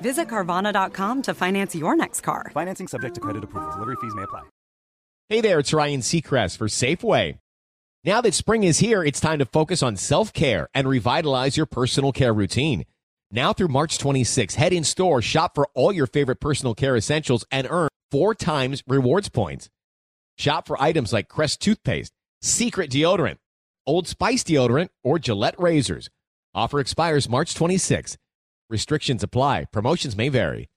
Visit Carvana.com to finance your next car. Financing subject to credit approval. Delivery fees may apply. Hey there, it's Ryan Seacrest for Safeway. Now that spring is here, it's time to focus on self care and revitalize your personal care routine. Now through March 26, head in store, shop for all your favorite personal care essentials, and earn four times rewards points. Shop for items like Crest toothpaste, Secret deodorant, Old Spice deodorant, or Gillette razors. Offer expires March 26. Restrictions apply. Promotions may vary.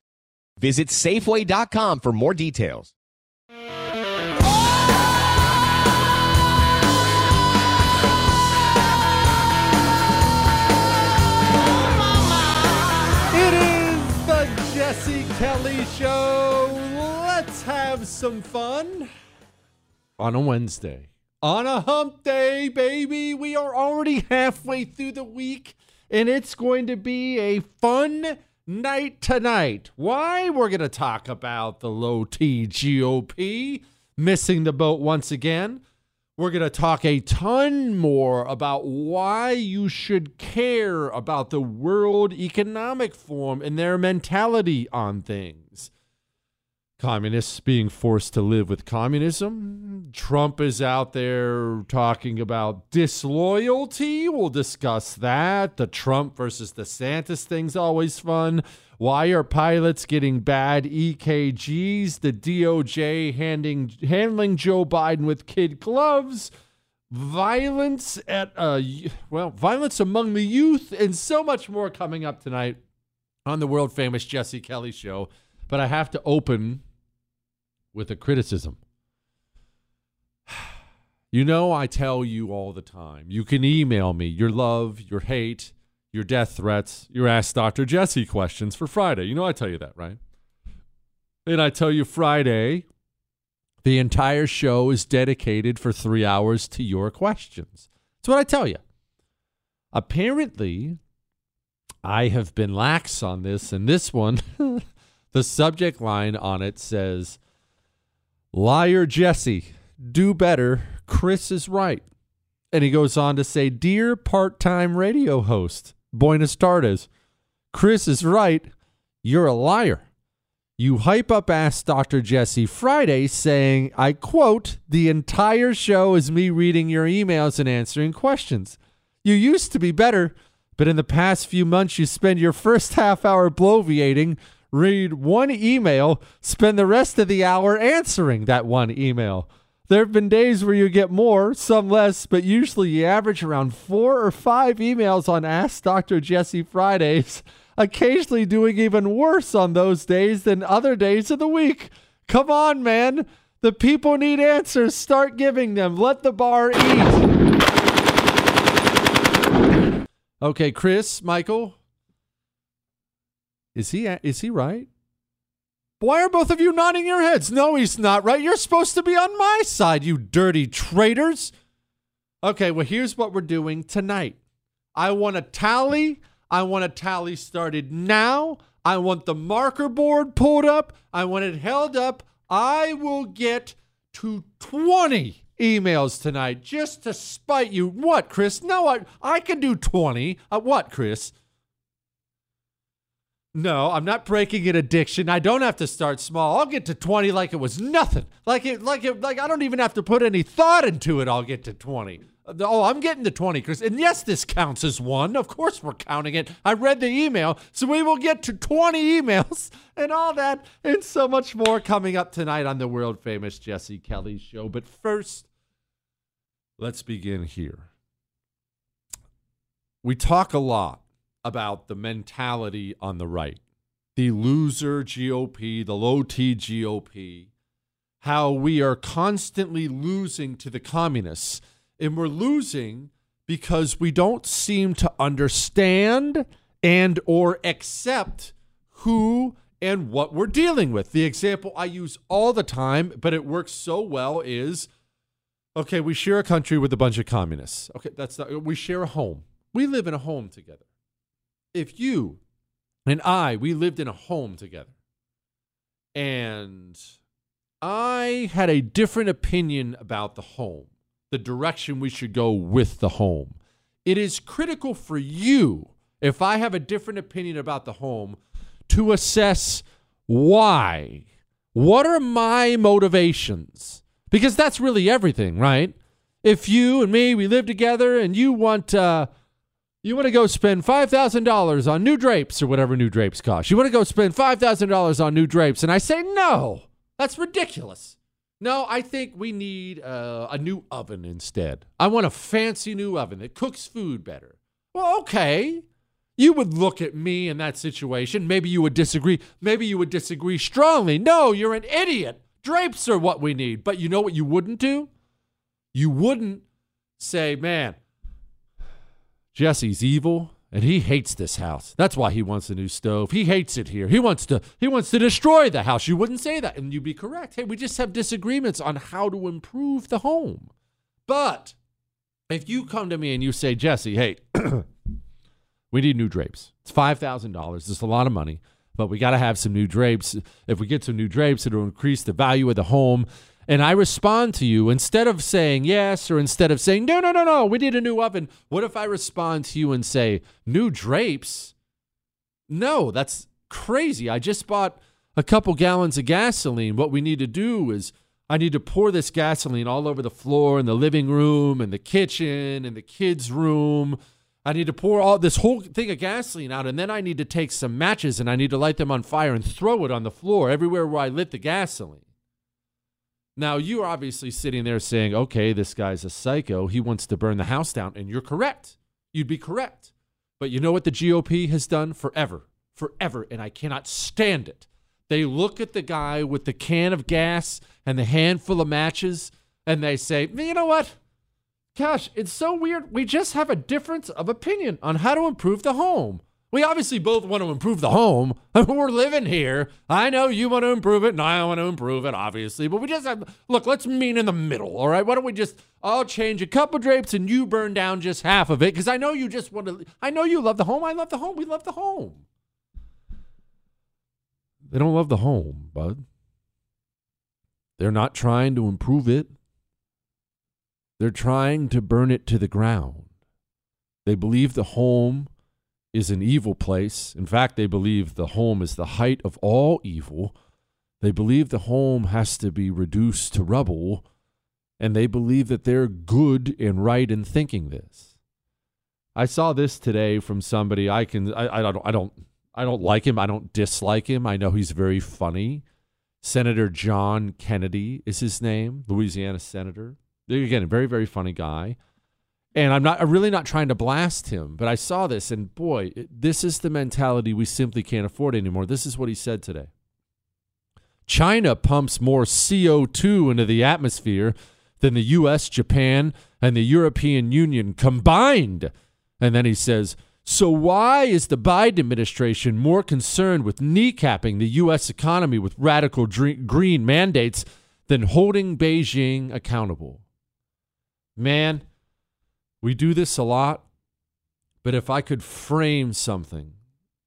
Visit Safeway.com for more details. It is the Jesse Kelly Show. Let's have some fun on a Wednesday. On a hump day, baby. We are already halfway through the week, and it's going to be a fun night tonight. Why? We're going to talk about the low T GOP missing the boat once again. We're going to talk a ton more about why you should care about the World Economic Forum and their mentality on things. Communists being forced to live with communism. Trump is out there talking about disloyalty. We'll discuss that. The Trump versus the DeSantis thing's always fun. Why are pilots getting bad EKGs? The DOJ handing, handling Joe Biden with kid gloves. Violence at uh well, violence among the youth, and so much more coming up tonight on the world famous Jesse Kelly show. But I have to open with a criticism. You know, I tell you all the time. You can email me your love, your hate, your death threats, your Ask Dr. Jesse questions for Friday. You know, I tell you that, right? And I tell you Friday, the entire show is dedicated for three hours to your questions. That's what I tell you. Apparently, I have been lax on this, and this one, the subject line on it says, Liar Jesse, do better. Chris is right. And he goes on to say, Dear part time radio host, Buenos Tardes, Chris is right. You're a liar. You hype up Ask Dr. Jesse Friday saying, I quote, the entire show is me reading your emails and answering questions. You used to be better, but in the past few months, you spend your first half hour bloviating, read one email, spend the rest of the hour answering that one email. There have been days where you get more, some less, but usually you average around four or five emails on Ask Dr. Jesse Fridays, occasionally doing even worse on those days than other days of the week. Come on, man. The people need answers. Start giving them. Let the bar eat. Okay, Chris, Michael. Is he is he right? Why are both of you nodding your heads? No, he's not right. You're supposed to be on my side, you dirty traitors. Okay, well, here's what we're doing tonight. I want a tally. I want a tally started now. I want the marker board pulled up. I want it held up. I will get to 20 emails tonight just to spite you. What, Chris? No, I, I can do 20. Uh, what, Chris? No, I'm not breaking an addiction. I don't have to start small. I'll get to 20 like it was nothing. Like it like it like I don't even have to put any thought into it. I'll get to 20. Uh, oh, I'm getting to 20, Chris. And yes, this counts as one. Of course we're counting it. I read the email. So we will get to 20 emails and all that and so much more coming up tonight on the world famous Jesse Kelly show. But first, let's begin here. We talk a lot about the mentality on the right, the loser GOP, the low T GOP, how we are constantly losing to the communists. And we're losing because we don't seem to understand and or accept who and what we're dealing with. The example I use all the time, but it works so well is okay, we share a country with a bunch of communists. Okay, that's not, we share a home. We live in a home together if you and I, we lived in a home together, and I had a different opinion about the home, the direction we should go with the home, it is critical for you, if I have a different opinion about the home, to assess why. What are my motivations? Because that's really everything, right? If you and me, we live together and you want, uh, you want to go spend $5,000 on new drapes or whatever new drapes cost. You want to go spend $5,000 on new drapes. And I say, no, that's ridiculous. No, I think we need uh, a new oven instead. I want a fancy new oven that cooks food better. Well, okay. You would look at me in that situation. Maybe you would disagree. Maybe you would disagree strongly. No, you're an idiot. Drapes are what we need. But you know what you wouldn't do? You wouldn't say, man, Jesse's evil and he hates this house. That's why he wants a new stove. He hates it here. He wants to he wants to destroy the house. You wouldn't say that and you'd be correct. Hey, we just have disagreements on how to improve the home. But if you come to me and you say, "Jesse, hey, we need new drapes. It's $5,000. It's a lot of money, but we got to have some new drapes. If we get some new drapes, it'll increase the value of the home." And I respond to you instead of saying yes or instead of saying no, no, no, no, we need a new oven. What if I respond to you and say new drapes? No, that's crazy. I just bought a couple gallons of gasoline. What we need to do is I need to pour this gasoline all over the floor in the living room and the kitchen and the kids' room. I need to pour all this whole thing of gasoline out, and then I need to take some matches and I need to light them on fire and throw it on the floor everywhere where I lit the gasoline. Now, you're obviously sitting there saying, okay, this guy's a psycho. He wants to burn the house down. And you're correct. You'd be correct. But you know what the GOP has done forever? Forever. And I cannot stand it. They look at the guy with the can of gas and the handful of matches and they say, you know what? Gosh, it's so weird. We just have a difference of opinion on how to improve the home. We obviously both want to improve the home. We're living here. I know you want to improve it, and I want to improve it, obviously. But we just have look. Let's meet in the middle, all right? Why don't we just? I'll change a couple drapes, and you burn down just half of it because I know you just want to. I know you love the home. I love the home. We love the home. They don't love the home, bud. They're not trying to improve it. They're trying to burn it to the ground. They believe the home is an evil place. In fact, they believe the home is the height of all evil. They believe the home has to be reduced to rubble, and they believe that they're good and right in thinking this. I saw this today from somebody. I can I, I don't I don't I don't like him. I don't dislike him. I know he's very funny. Senator John Kennedy is his name, Louisiana senator. Again, a very very funny guy. And I'm not I'm really not trying to blast him, but I saw this and boy, this is the mentality we simply can't afford anymore. This is what he said today. China pumps more CO2 into the atmosphere than the US, Japan, and the European Union combined. And then he says, So why is the Biden administration more concerned with kneecapping the US economy with radical green mandates than holding Beijing accountable? Man, we do this a lot, but if I could frame something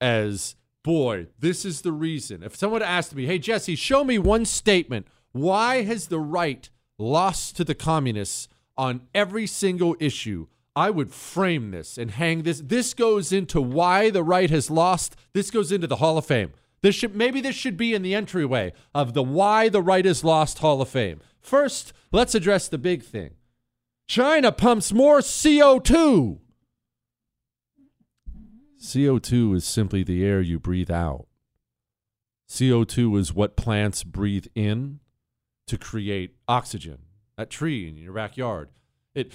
as, boy, this is the reason. If someone asked me, hey, Jesse, show me one statement. Why has the right lost to the communists on every single issue? I would frame this and hang this. This goes into why the right has lost. This goes into the Hall of Fame. This should maybe this should be in the entryway of the why the right has lost Hall of Fame. First, let's address the big thing. China pumps more CO2. CO2 is simply the air you breathe out. CO2 is what plants breathe in to create oxygen. That tree in your backyard, it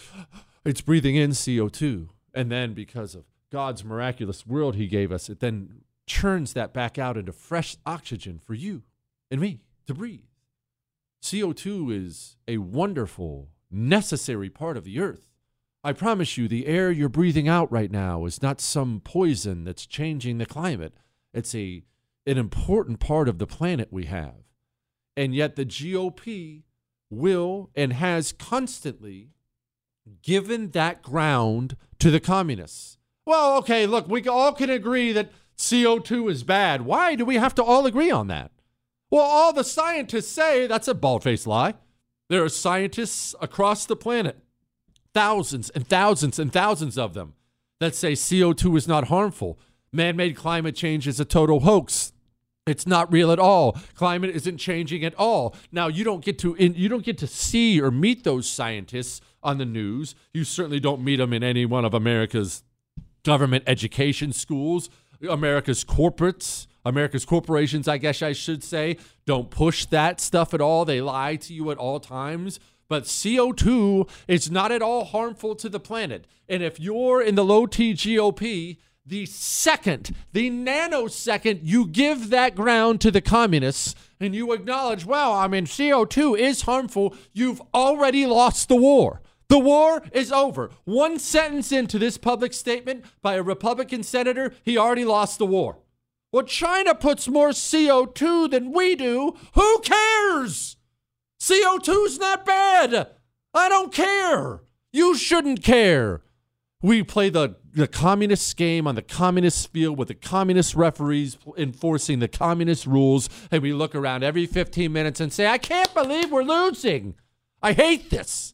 it's breathing in CO2 and then because of God's miraculous world he gave us, it then churns that back out into fresh oxygen for you and me to breathe. CO2 is a wonderful, necessary part of the earth. I promise you, the air you're breathing out right now is not some poison that's changing the climate. It's a an important part of the planet we have. And yet the GOP will and has constantly given that ground to the communists. Well, okay, look, we all can agree that CO2 is bad. Why do we have to all agree on that? Well, all the scientists say that's a bald faced lie. There are scientists across the planet, thousands and thousands and thousands of them, that say CO2 is not harmful. Man made climate change is a total hoax. It's not real at all. Climate isn't changing at all. Now you don't get to you don't get to see or meet those scientists on the news. You certainly don't meet them in any one of America's government education schools, America's corporates, America's corporations, I guess I should say, don't push that stuff at all. They lie to you at all times. But CO2 is not at all harmful to the planet. And if you're in the low T GOP, the second, the nanosecond you give that ground to the communists and you acknowledge, well, I mean, CO2 is harmful, you've already lost the war. The war is over. One sentence into this public statement by a Republican senator, he already lost the war. Well, China puts more CO2 than we do. Who cares? CO2's not bad. I don't care. You shouldn't care. We play the, the communist game on the communist field with the communist referees enforcing the communist rules, and we look around every 15 minutes and say, I can't believe we're losing. I hate this.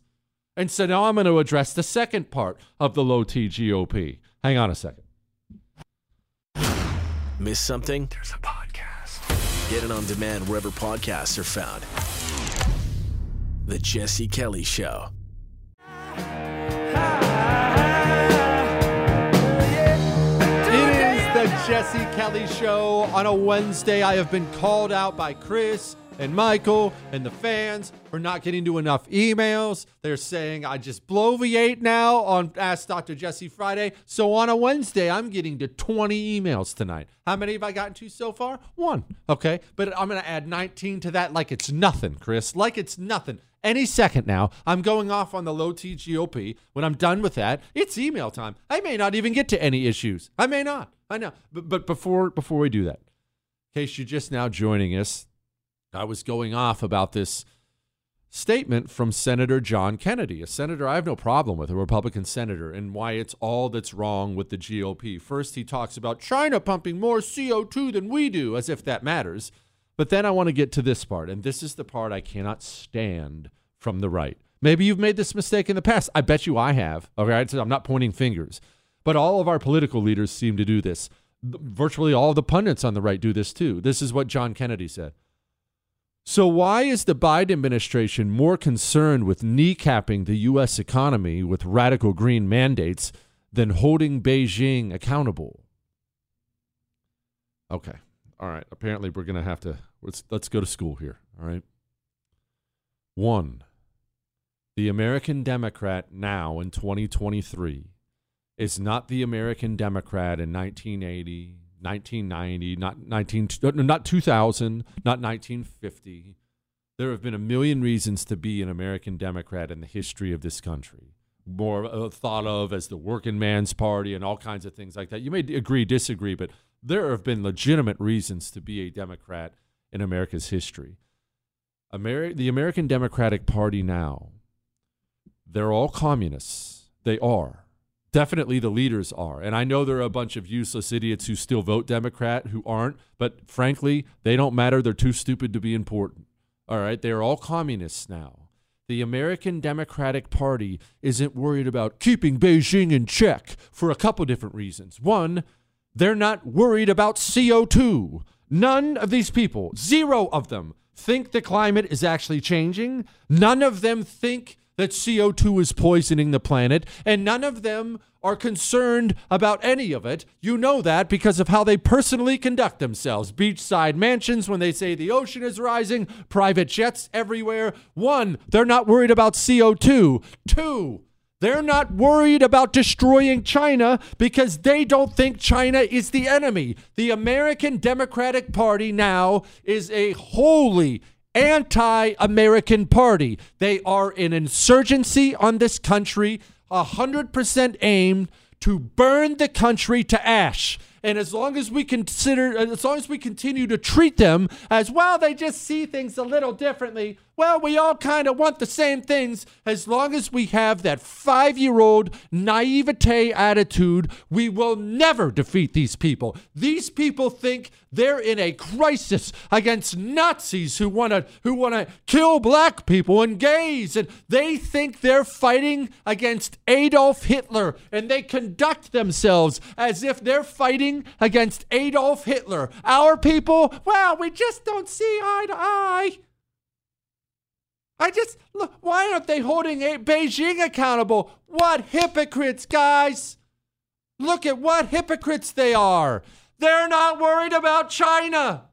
And so now I'm going to address the second part of the low T GOP. Hang on a second. Miss something? There's a podcast. Get it on demand wherever podcasts are found. The Jesse Kelly Show. It is the Jesse Kelly Show on a Wednesday. I have been called out by Chris and Michael and the fans for not getting to enough emails. They're saying I just bloviate now on Ask Dr. Jesse Friday. So on a Wednesday, I'm getting to 20 emails tonight. How many have I gotten to so far? One. Okay. But I'm going to add 19 to that like it's nothing, Chris. Like it's nothing. Any second now, I'm going off on the low T GOP. When I'm done with that, it's email time. I may not even get to any issues. I may not. I know. But, but before before we do that, in case you're just now joining us, I was going off about this statement from Senator John Kennedy, a senator I have no problem with, a Republican senator, and why it's all that's wrong with the GOP. First, he talks about China pumping more CO2 than we do, as if that matters. But then I want to get to this part, and this is the part I cannot stand from the right. Maybe you've made this mistake in the past. I bet you I have. All right, so I'm not pointing fingers. But all of our political leaders seem to do this. Virtually all the pundits on the right do this too. This is what John Kennedy said. So, why is the Biden administration more concerned with kneecapping the U.S. economy with radical green mandates than holding Beijing accountable? Okay. All right. Apparently, we're going to have to let's let's go to school here. All right. One, the American Democrat now in 2023 is not the American Democrat in 1980, 1990, not 19, not 2000, not 1950. There have been a million reasons to be an American Democrat in the history of this country. More uh, thought of as the working man's party and all kinds of things like that. You may agree, disagree, but there have been legitimate reasons to be a Democrat in America's history. Ameri- the American Democratic Party now, they're all communists. They are. Definitely the leaders are. And I know there are a bunch of useless idiots who still vote Democrat who aren't, but frankly, they don't matter. They're too stupid to be important. All right. They're all communists now. The American Democratic Party isn't worried about keeping Beijing in check for a couple different reasons. One, they're not worried about CO2. None of these people, zero of them, think the climate is actually changing. None of them think that CO2 is poisoning the planet, and none of them are concerned about any of it. You know that because of how they personally conduct themselves. Beachside mansions when they say the ocean is rising, private jets everywhere. One, they're not worried about CO2. Two, they're not worried about destroying China because they don't think China is the enemy. The American Democratic Party now is a wholly anti American party. They are an insurgency on this country, 100% aimed to burn the country to ash. And as long as we consider, as long as we continue to treat them as well, they just see things a little differently. Well, we all kind of want the same things. As long as we have that five year old naivete attitude, we will never defeat these people. These people think they're in a crisis against Nazis who want to who want to kill black people and gays and they think they're fighting against Adolf Hitler and they conduct themselves as if they're fighting against Adolf Hitler. Our people, well, we just don't see eye to eye. I just look. Why aren't they holding Beijing accountable? What hypocrites, guys! Look at what hypocrites they are. They're not worried about China.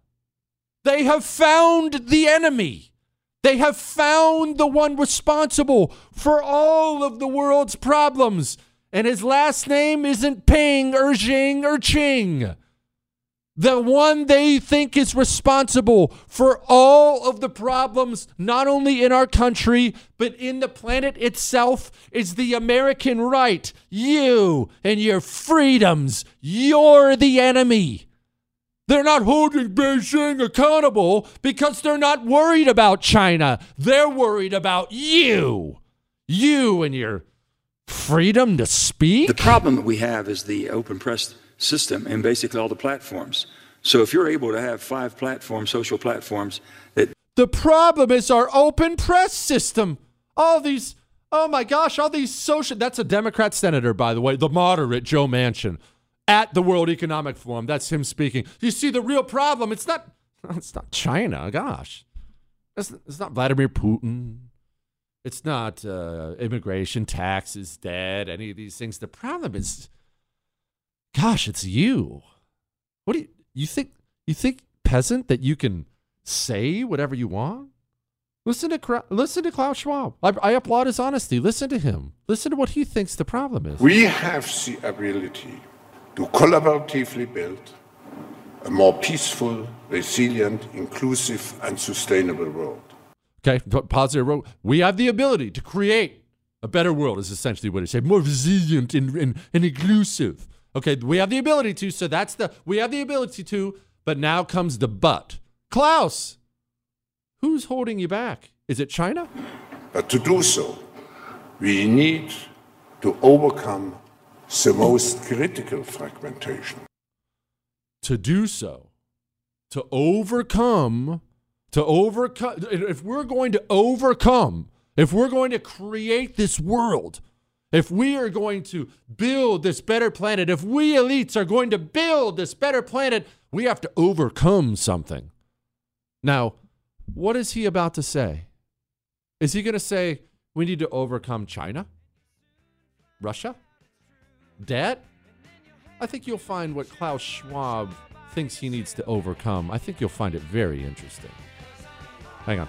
They have found the enemy. They have found the one responsible for all of the world's problems. And his last name isn't Ping or Jing or Ching the one they think is responsible for all of the problems, not only in our country, but in the planet itself, is the American right. You and your freedoms, you're the enemy. They're not holding Beijing accountable because they're not worried about China. They're worried about you. You and your freedom to speak. The problem that we have is the open press system and basically all the platforms. So if you're able to have five platforms, social platforms that The problem is our open press system. All these Oh my gosh, all these social that's a Democrat senator by the way, the moderate Joe Manchin at the World Economic Forum. That's him speaking. You see the real problem, it's not it's not China, gosh. It's, it's not Vladimir Putin. It's not uh, immigration, taxes, debt, any of these things. The problem is Gosh, it's you. What do you you think you think peasant that you can say whatever you want? Listen to listen to Klaus Schwab. I, I applaud his honesty. Listen to him. Listen to what he thinks the problem is. We have the ability to collaboratively build a more peaceful, resilient, inclusive, and sustainable world. Okay, positive world. We have the ability to create a better world. Is essentially what he said. More resilient and, and, and inclusive. Okay, we have the ability to, so that's the we have the ability to, but now comes the but. Klaus, who's holding you back? Is it China? But to do so, we need to overcome the most critical fragmentation. To do so, to overcome, to overcome, if we're going to overcome, if we're going to create this world if we are going to build this better planet, if we elites are going to build this better planet, we have to overcome something. Now, what is he about to say? Is he going to say we need to overcome China? Russia? Debt? I think you'll find what Klaus Schwab thinks he needs to overcome. I think you'll find it very interesting. Hang on.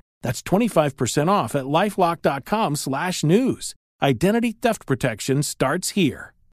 That's 25% off at lifelock.com slash news. Identity theft protection starts here.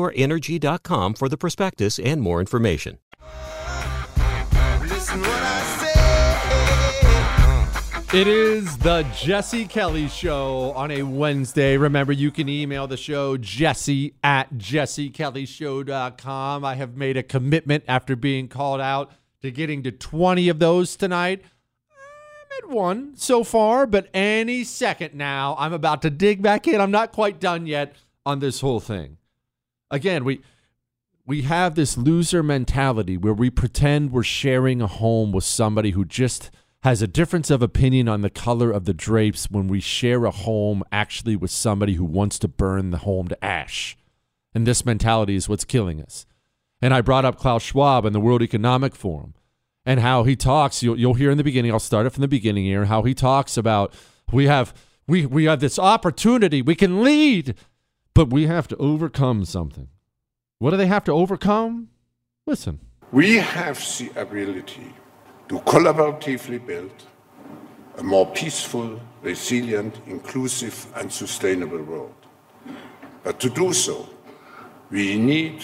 LabradorEnergy.com for the prospectus and more information. It is the Jesse Kelly Show on a Wednesday. Remember, you can email the show jesse at jessekellyshow.com. I have made a commitment after being called out to getting to 20 of those tonight. I'm at one so far, but any second now, I'm about to dig back in. I'm not quite done yet on this whole thing again, we we have this loser mentality where we pretend we're sharing a home with somebody who just has a difference of opinion on the color of the drapes when we share a home actually with somebody who wants to burn the home to ash. And this mentality is what's killing us. And I brought up Klaus Schwab in the World Economic Forum and how he talks. You'll, you'll hear in the beginning, I'll start it from the beginning here, how he talks about we have we, we have this opportunity. We can lead but we have to overcome something. What do they have to overcome? Listen. We have the ability to collaboratively build a more peaceful, resilient, inclusive, and sustainable world. But to do so, we need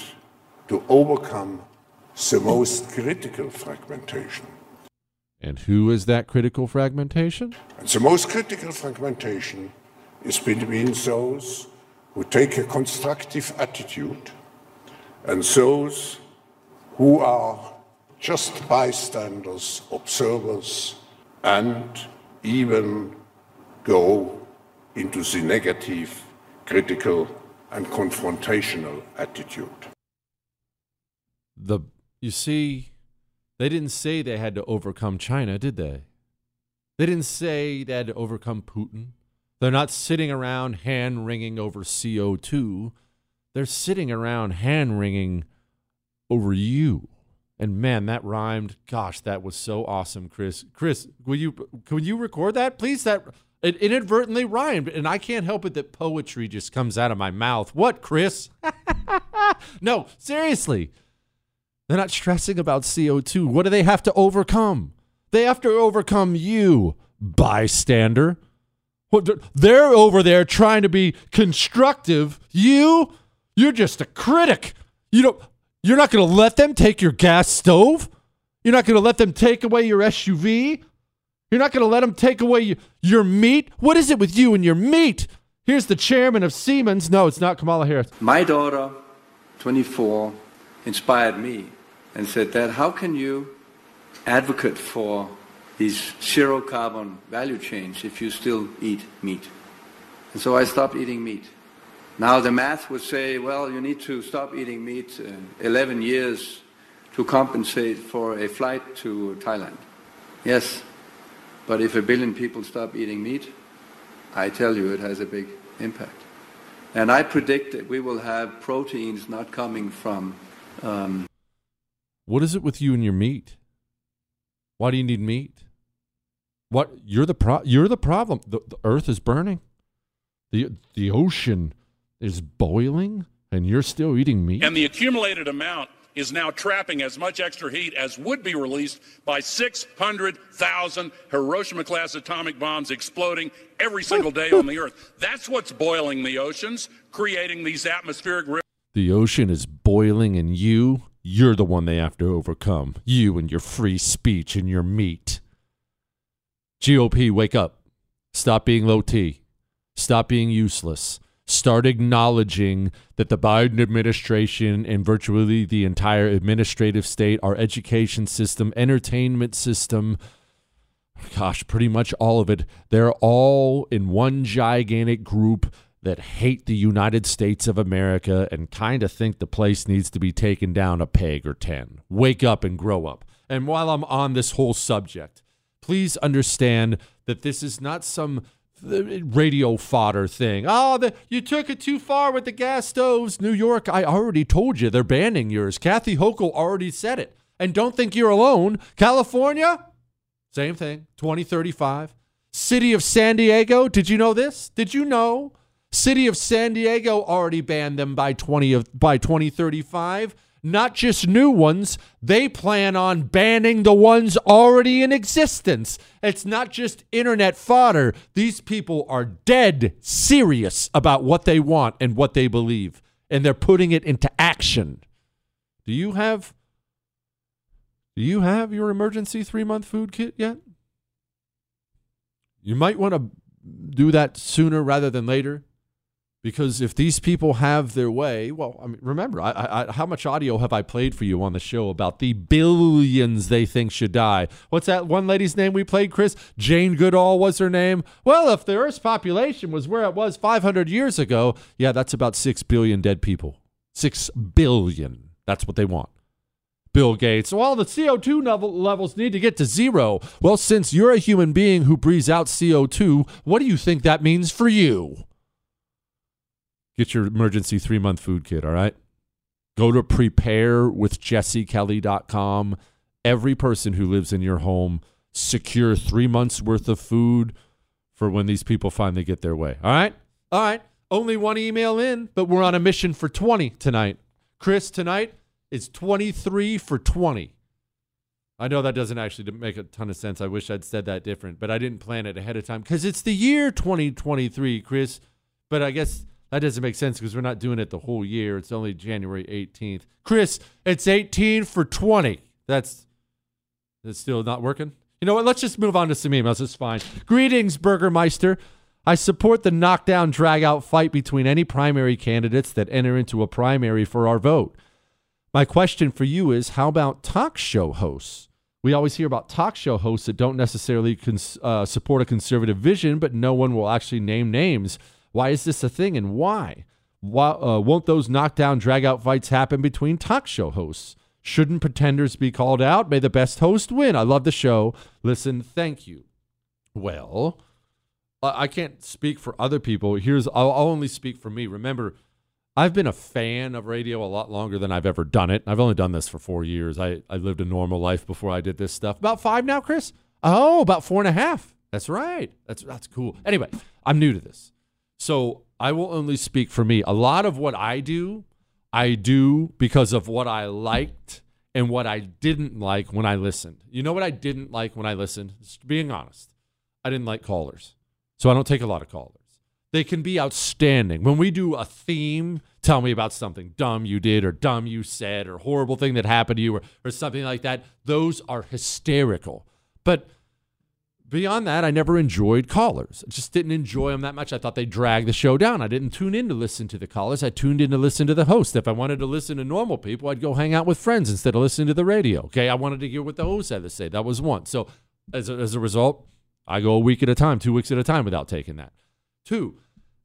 to overcome the most critical fragmentation. And who is that critical fragmentation? And the most critical fragmentation is between those who take a constructive attitude and those who are just bystanders, observers, and even go into the negative, critical, and confrontational attitude. The you see, they didn't say they had to overcome China, did they? They didn't say they had to overcome Putin. They're not sitting around hand wringing over CO2. They're sitting around hand wringing over you. And man, that rhymed. Gosh, that was so awesome, Chris. Chris, will you can you record that, please? That it inadvertently rhymed, and I can't help it that poetry just comes out of my mouth. What, Chris? no, seriously. They're not stressing about CO2. What do they have to overcome? They have to overcome you, bystander. They're over there trying to be constructive. You, you're just a critic. You don't you're not going to let them take your gas stove? You're not going to let them take away your SUV? You're not going to let them take away your, your meat? What is it with you and your meat? Here's the chairman of Siemens. No, it's not Kamala Harris. My daughter, 24, inspired me and said, Dad, how can you advocate for these zero carbon value chains if you still eat meat? And so I stopped eating meat. Now the math would say, well, you need to stop eating meat uh, 11 years to compensate for a flight to Thailand. Yes, but if a billion people stop eating meat, I tell you it has a big impact. And I predict that we will have proteins not coming from. Um, what is it with you and your meat? Why do you need meat? What you're the pro- you're the problem. The, the earth is burning. The the ocean is boiling and you're still eating meat? And the accumulated amount is now trapping as much extra heat as would be released by 600,000 Hiroshima class atomic bombs exploding every single day on the Earth. That's what's boiling the oceans, creating these atmospheric rivers. The ocean is boiling, and you, you're the one they have to overcome. You and your free speech and your meat. GOP, wake up. Stop being low T. Stop being useless start acknowledging that the Biden administration and virtually the entire administrative state, our education system, entertainment system, gosh, pretty much all of it, they're all in one gigantic group that hate the United States of America and kind of think the place needs to be taken down a peg or 10. Wake up and grow up. And while I'm on this whole subject, please understand that this is not some uh, radio fodder thing. Oh, the, you took it too far with the gas stoves. New York, I already told you they're banning yours. Kathy Hochul already said it. And don't think you're alone. California, same thing, 2035. City of San Diego, did you know this? Did you know? City of San Diego already banned them by 20 of, by 2035 not just new ones, they plan on banning the ones already in existence. It's not just internet fodder. These people are dead serious about what they want and what they believe, and they're putting it into action. Do you have Do you have your emergency 3-month food kit yet? You might want to do that sooner rather than later. Because if these people have their way, well, I mean, remember, I, I, how much audio have I played for you on the show about the billions they think should die? What's that one lady's name we played, Chris? Jane Goodall was her name. Well, if the Earth's population was where it was 500 years ago, yeah, that's about 6 billion dead people. 6 billion. That's what they want. Bill Gates. Well, the CO2 level, levels need to get to zero. Well, since you're a human being who breathes out CO2, what do you think that means for you? Get your emergency three month food kit, all right? Go to preparewithjessekelly.com. Every person who lives in your home, secure three months worth of food for when these people finally get their way. All right? All right. Only one email in, but we're on a mission for 20 tonight. Chris, tonight is 23 for 20. I know that doesn't actually make a ton of sense. I wish I'd said that different, but I didn't plan it ahead of time because it's the year 2023, Chris. But I guess that doesn't make sense because we're not doing it the whole year. It's only January 18th. Chris, it's 18 for 20. That's that's still not working. You know what? Let's just move on to some emails. It's fine. Greetings, Burgermeister. I support the knockdown drag out fight between any primary candidates that enter into a primary for our vote. My question for you is how about talk show hosts? We always hear about talk show hosts that don't necessarily cons- uh, support a conservative vision, but no one will actually name names. Why is this a thing and why? why uh, won't those knockdown dragout fights happen between talk show hosts? Shouldn't pretenders be called out? May the best host win. I love the show. Listen, thank you. Well, I can't speak for other people. Here's I'll, I'll only speak for me. Remember, I've been a fan of radio a lot longer than I've ever done it. I've only done this for four years. I, I lived a normal life before I did this stuff. About five now, Chris? Oh, about four and a half. That's right. That's that's cool. Anyway, I'm new to this. So I will only speak for me. A lot of what I do I do because of what I liked and what I didn't like when I listened. You know what I didn't like when I listened? Just being honest, I didn't like callers. So I don't take a lot of callers. They can be outstanding. When we do a theme, tell me about something dumb you did or dumb you said or horrible thing that happened to you or, or something like that. Those are hysterical. But beyond that, I never enjoyed callers. I just didn't enjoy them that much. I thought they dragged the show down. I didn't tune in to listen to the callers. I tuned in to listen to the host. If I wanted to listen to normal people, I'd go hang out with friends instead of listening to the radio. Okay, I wanted to hear what the host had to say. That was one. So as a, as a result, I go a week at a time, two weeks at a time without taking that. Two,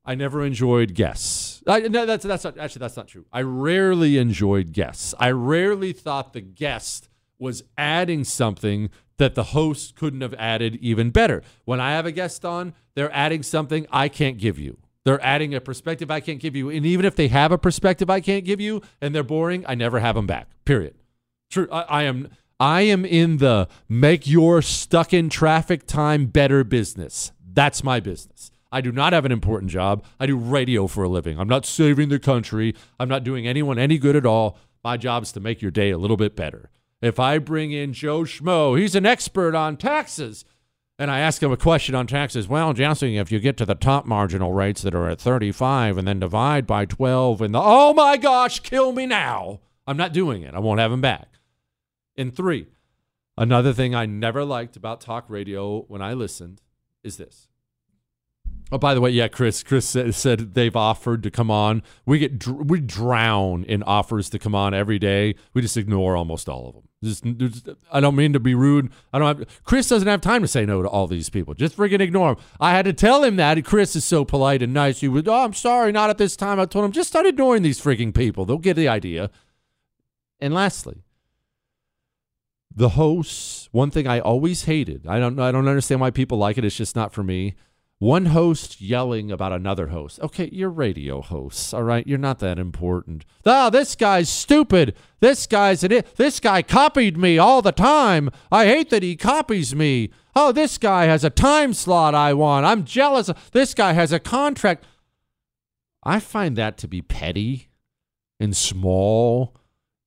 I never enjoyed guests. I, no, that's that's not, actually that's not true. I rarely enjoyed guests. I rarely thought the guest was adding something that the host couldn't have added even better. When I have a guest on, they're adding something I can't give you. They're adding a perspective I can't give you. And even if they have a perspective I can't give you and they're boring, I never have them back. Period. True. I, I am I am in the make your stuck in traffic time better business. That's my business. I do not have an important job. I do radio for a living. I'm not saving the country. I'm not doing anyone any good at all. My job is to make your day a little bit better. If I bring in Joe Schmo, he's an expert on taxes, and I ask him a question on taxes, well, Jesse, if you get to the top marginal rates that are at 35 and then divide by 12 and the, oh my gosh, kill me now. I'm not doing it. I won't have him back. And three, another thing I never liked about talk radio when I listened is this. Oh, by the way, yeah, Chris. Chris said, said they've offered to come on. We get we drown in offers to come on every day. We just ignore almost all of them. Just, just, I don't mean to be rude. I don't have. Chris doesn't have time to say no to all these people. Just freaking ignore them. I had to tell him that. Chris is so polite and nice. He would. Oh, I'm sorry, not at this time. I told him just start ignoring these freaking people. They'll get the idea. And lastly, the hosts. One thing I always hated. I don't. I don't understand why people like it. It's just not for me one host yelling about another host. Okay, you're radio hosts, all right? You're not that important. Oh, this guy's stupid. This guy's an it. This guy copied me all the time. I hate that he copies me. Oh, this guy has a time slot I want. I'm jealous. This guy has a contract. I find that to be petty and small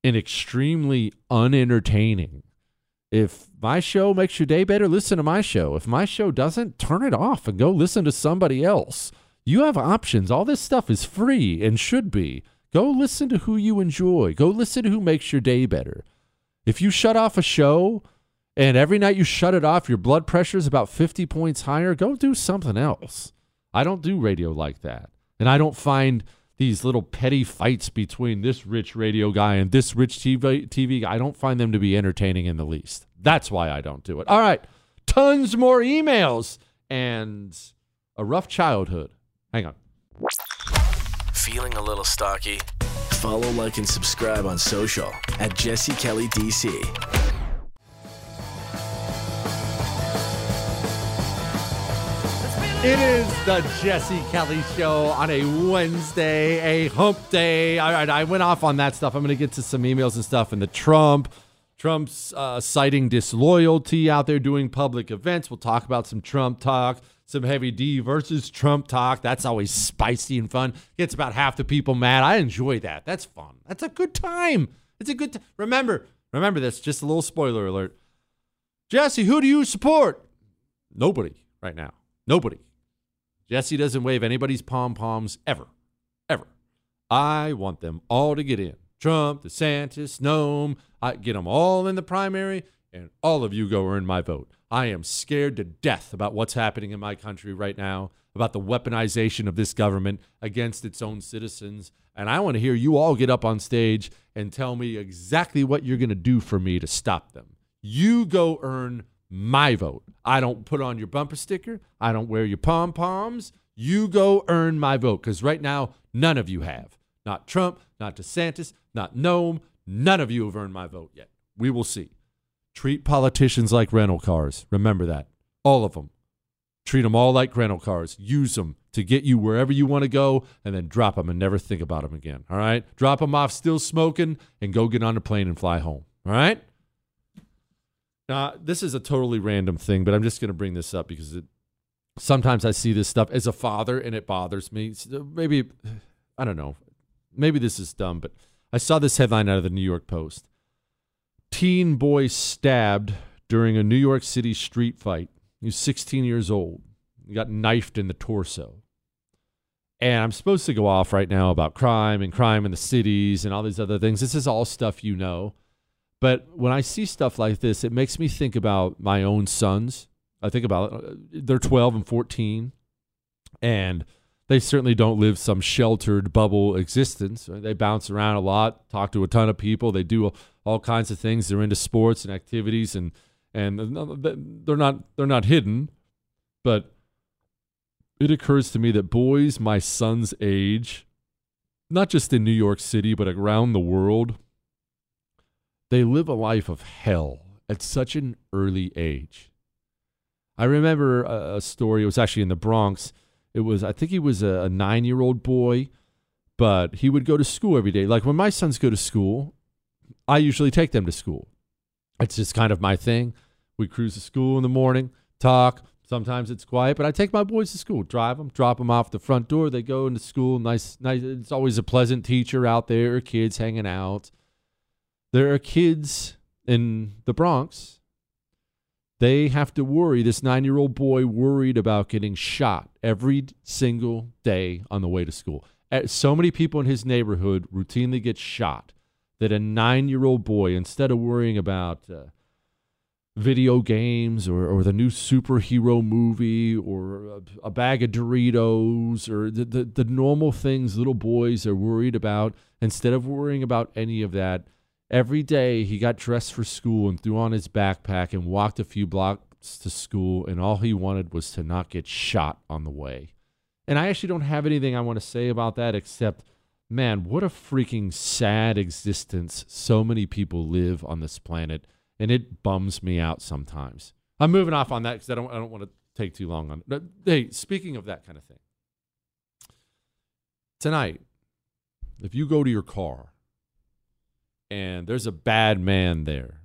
and extremely unentertaining. If my show makes your day better, listen to my show. If my show doesn't, turn it off and go listen to somebody else. You have options. All this stuff is free and should be. Go listen to who you enjoy. Go listen to who makes your day better. If you shut off a show and every night you shut it off, your blood pressure is about 50 points higher, go do something else. I don't do radio like that. And I don't find these little petty fights between this rich radio guy and this rich TV, TV guy. I don't find them to be entertaining in the least. That's why I don't do it. All right. Tons more emails and a rough childhood. Hang on. Feeling a little stocky? Follow, like, and subscribe on social at Jesse Kelly DC. It is the Jesse Kelly Show on a Wednesday, a hump day. All right, I went off on that stuff. I'm going to get to some emails and stuff and the Trump. Trump's uh, citing disloyalty out there doing public events. We'll talk about some Trump talk, some heavy D versus Trump talk. That's always spicy and fun. Gets about half the people mad. I enjoy that. That's fun. That's a good time. It's a good time. Remember, remember this. Just a little spoiler alert. Jesse, who do you support? Nobody right now. Nobody. Jesse doesn't wave anybody's pom poms ever. Ever. I want them all to get in. Trump, DeSantis, Noem. I get them all in the primary, and all of you go earn my vote. I am scared to death about what's happening in my country right now, about the weaponization of this government against its own citizens. And I want to hear you all get up on stage and tell me exactly what you're going to do for me to stop them. You go earn my vote. I don't put on your bumper sticker. I don't wear your pom poms. You go earn my vote because right now, none of you have. Not Trump, not DeSantis, not Noem. None of you have earned my vote yet. We will see. Treat politicians like rental cars. Remember that. All of them. Treat them all like rental cars. Use them to get you wherever you want to go and then drop them and never think about them again. All right? Drop them off still smoking and go get on a plane and fly home. All right? Now, this is a totally random thing, but I'm just going to bring this up because it, sometimes I see this stuff as a father and it bothers me. Uh, maybe, I don't know, maybe this is dumb, but I saw this headline out of the New York Post. Teen boy stabbed during a New York City street fight. He was 16 years old. He got knifed in the torso. And I'm supposed to go off right now about crime and crime in the cities and all these other things. This is all stuff you know. But when I see stuff like this, it makes me think about my own sons. I think about uh, they're 12 and 14, and they certainly don't live some sheltered bubble existence. They bounce around a lot, talk to a ton of people. They do all kinds of things. They're into sports and activities, and and they're not they're not hidden. But it occurs to me that boys my son's age, not just in New York City but around the world, they live a life of hell at such an early age. I remember a, story. It was actually in the Bronx. It was, I think he was a, a nine year old boy, but he would go to school every day. Like when my sons go to school, I usually take them to school. It's just kind of my thing. We cruise to school in the morning, talk. Sometimes it's quiet, but I take my boys to school, drive them, drop them off the front door. They go into school. Nice, nice. It's always a pleasant teacher out there, kids hanging out. There are kids in the Bronx. They have to worry. This nine year old boy worried about getting shot every single day on the way to school. Eh, so many people in his neighborhood routinely get shot that a nine year old boy, instead of worrying about uh, video games or, or the new superhero movie or a, a bag of Doritos or the, the, the normal things little boys are worried about, instead of worrying about any of that, Every day he got dressed for school and threw on his backpack and walked a few blocks to school, and all he wanted was to not get shot on the way. And I actually don't have anything I want to say about that except, man, what a freaking sad existence so many people live on this planet, and it bums me out sometimes. I'm moving off on that because I don't, I don't want to take too long on it. Hey, speaking of that kind of thing, tonight, if you go to your car and there's a bad man there.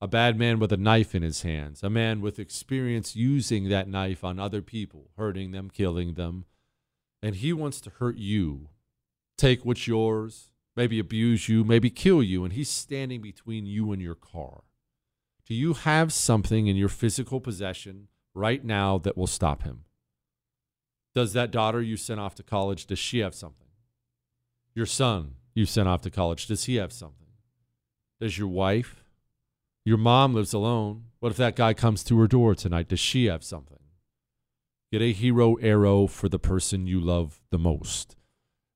A bad man with a knife in his hands, a man with experience using that knife on other people, hurting them, killing them. And he wants to hurt you, take what's yours, maybe abuse you, maybe kill you, and he's standing between you and your car. Do you have something in your physical possession right now that will stop him? Does that daughter you sent off to college, does she have something? Your son you sent off to college, does he have something? Does your wife? Your mom lives alone. What if that guy comes to her door tonight? Does she have something? Get a hero arrow for the person you love the most.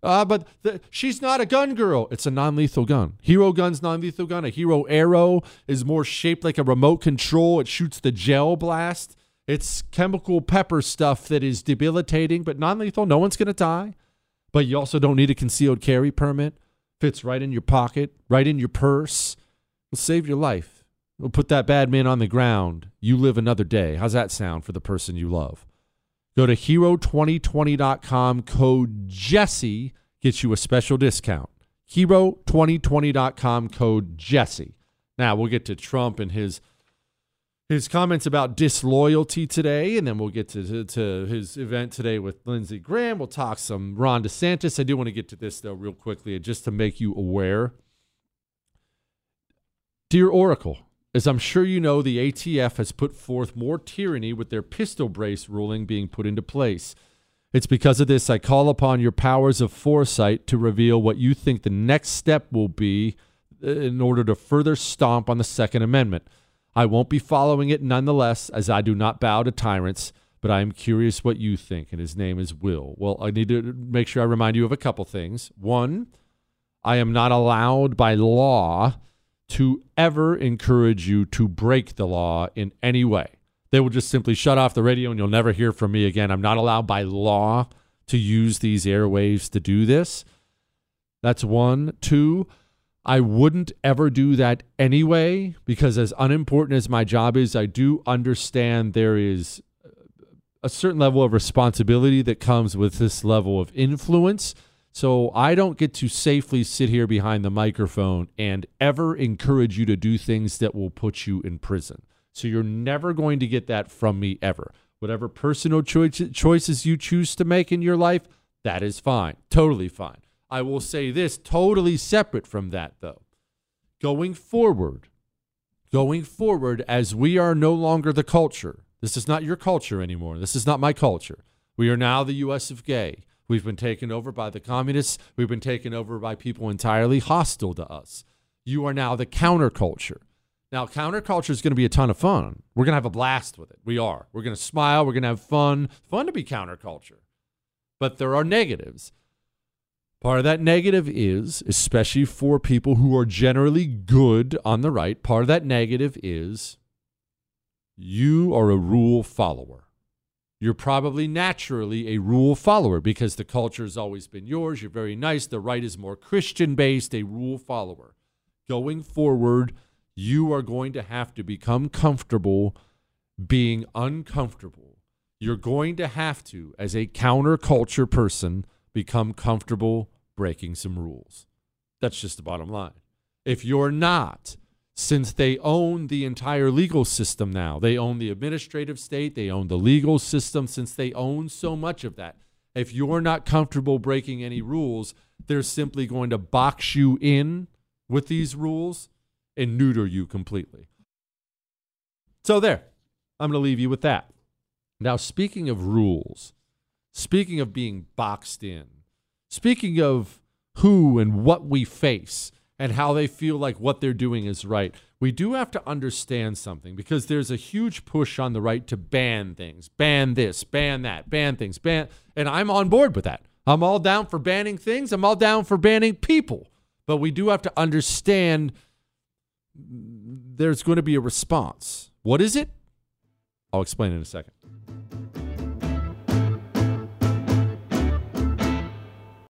Ah, uh, but the, she's not a gun girl. It's a non lethal gun. Hero gun's non lethal gun. A hero arrow is more shaped like a remote control. It shoots the gel blast. It's chemical pepper stuff that is debilitating, but non lethal. No one's going to die. But you also don't need a concealed carry permit fits right in your pocket, right in your purse. Will save your life. We'll put that bad man on the ground. You live another day. How's that sound for the person you love? Go to hero2020.com. Code Jesse gets you a special discount. Hero2020.com. Code Jesse. Now we'll get to Trump and his his comments about disloyalty today, and then we'll get to, to, to, his event today with Lindsey Graham. We'll talk some Ron DeSantis. I do want to get to this, though, real quickly, just to make you aware. Dear Oracle, As I'm sure you know, the ATF has put forth more tyranny with their pistol brace ruling being put into place. It's because of this I call upon your powers of foresight to reveal what you think the next step will be uh, in order to further stomp on the Second Amendment. I won't be following it nonetheless, as I do not bow to tyrants, but I am curious what you think. And his name is Will. Well, I need to make sure I remind you of a couple things. One, I am not allowed by law to ever encourage you to break the law in any way. They will just simply shut off the radio and you'll never hear from me again. I'm not allowed by law to use these airwaves to do this. That's one. Two, I wouldn't ever do that anyway because, as unimportant as my job is, I do understand there is a certain level of responsibility that comes with this level of influence. So I don't get to safely sit here behind the microphone and ever encourage you to do things that will put you in prison. So you're never going to get that from me ever. Whatever personal choices you choose to make in your life, that is fine. Totally fine. I will say this totally separate from that, though. Going forward, going forward, as we are no longer the culture, this is not your culture anymore. This is not my culture. We are now the U.S. of gay. We've been taken over by the communists. We've been taken over by people entirely hostile to us. You are now the counterculture. Now, counterculture is going to be a ton of fun. We're going to have a blast with it. We are. We're going to smile. We're going to have fun. Fun to be counterculture. But there are negatives. Part of that negative is, especially for people who are generally good on the right, part of that negative is you are a rule follower you're probably naturally a rule follower because the culture has always been yours. You're very nice. The right is more Christian based, a rule follower. Going forward, you are going to have to become comfortable being uncomfortable. You're going to have to, as a counterculture person, become comfortable breaking some rules. That's just the bottom line. If you're not, since they own the entire legal system now. They own the administrative state, they own the legal system, since they own so much of that. If you're not comfortable breaking any rules, they're simply going to box you in with these rules and neuter you completely. So, there, I'm going to leave you with that. Now, speaking of rules, speaking of being boxed in, speaking of who and what we face, and how they feel like what they're doing is right. We do have to understand something because there's a huge push on the right to ban things, ban this, ban that, ban things, ban. And I'm on board with that. I'm all down for banning things. I'm all down for banning people. But we do have to understand there's going to be a response. What is it? I'll explain in a second.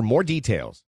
for more details.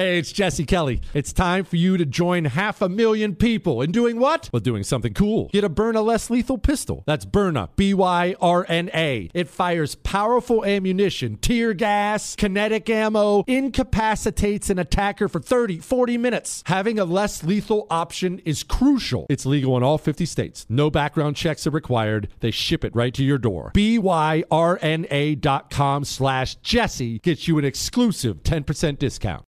Hey, it's Jesse Kelly. It's time for you to join half a million people in doing what? Well, doing something cool. Get a Byrna less lethal pistol. That's Byrna, B Y R N A. It fires powerful ammunition, tear gas, kinetic ammo, incapacitates an attacker for 30, 40 minutes. Having a less lethal option is crucial. It's legal in all 50 states. No background checks are required. They ship it right to your door. B Y R N A dot com slash Jesse gets you an exclusive 10% discount.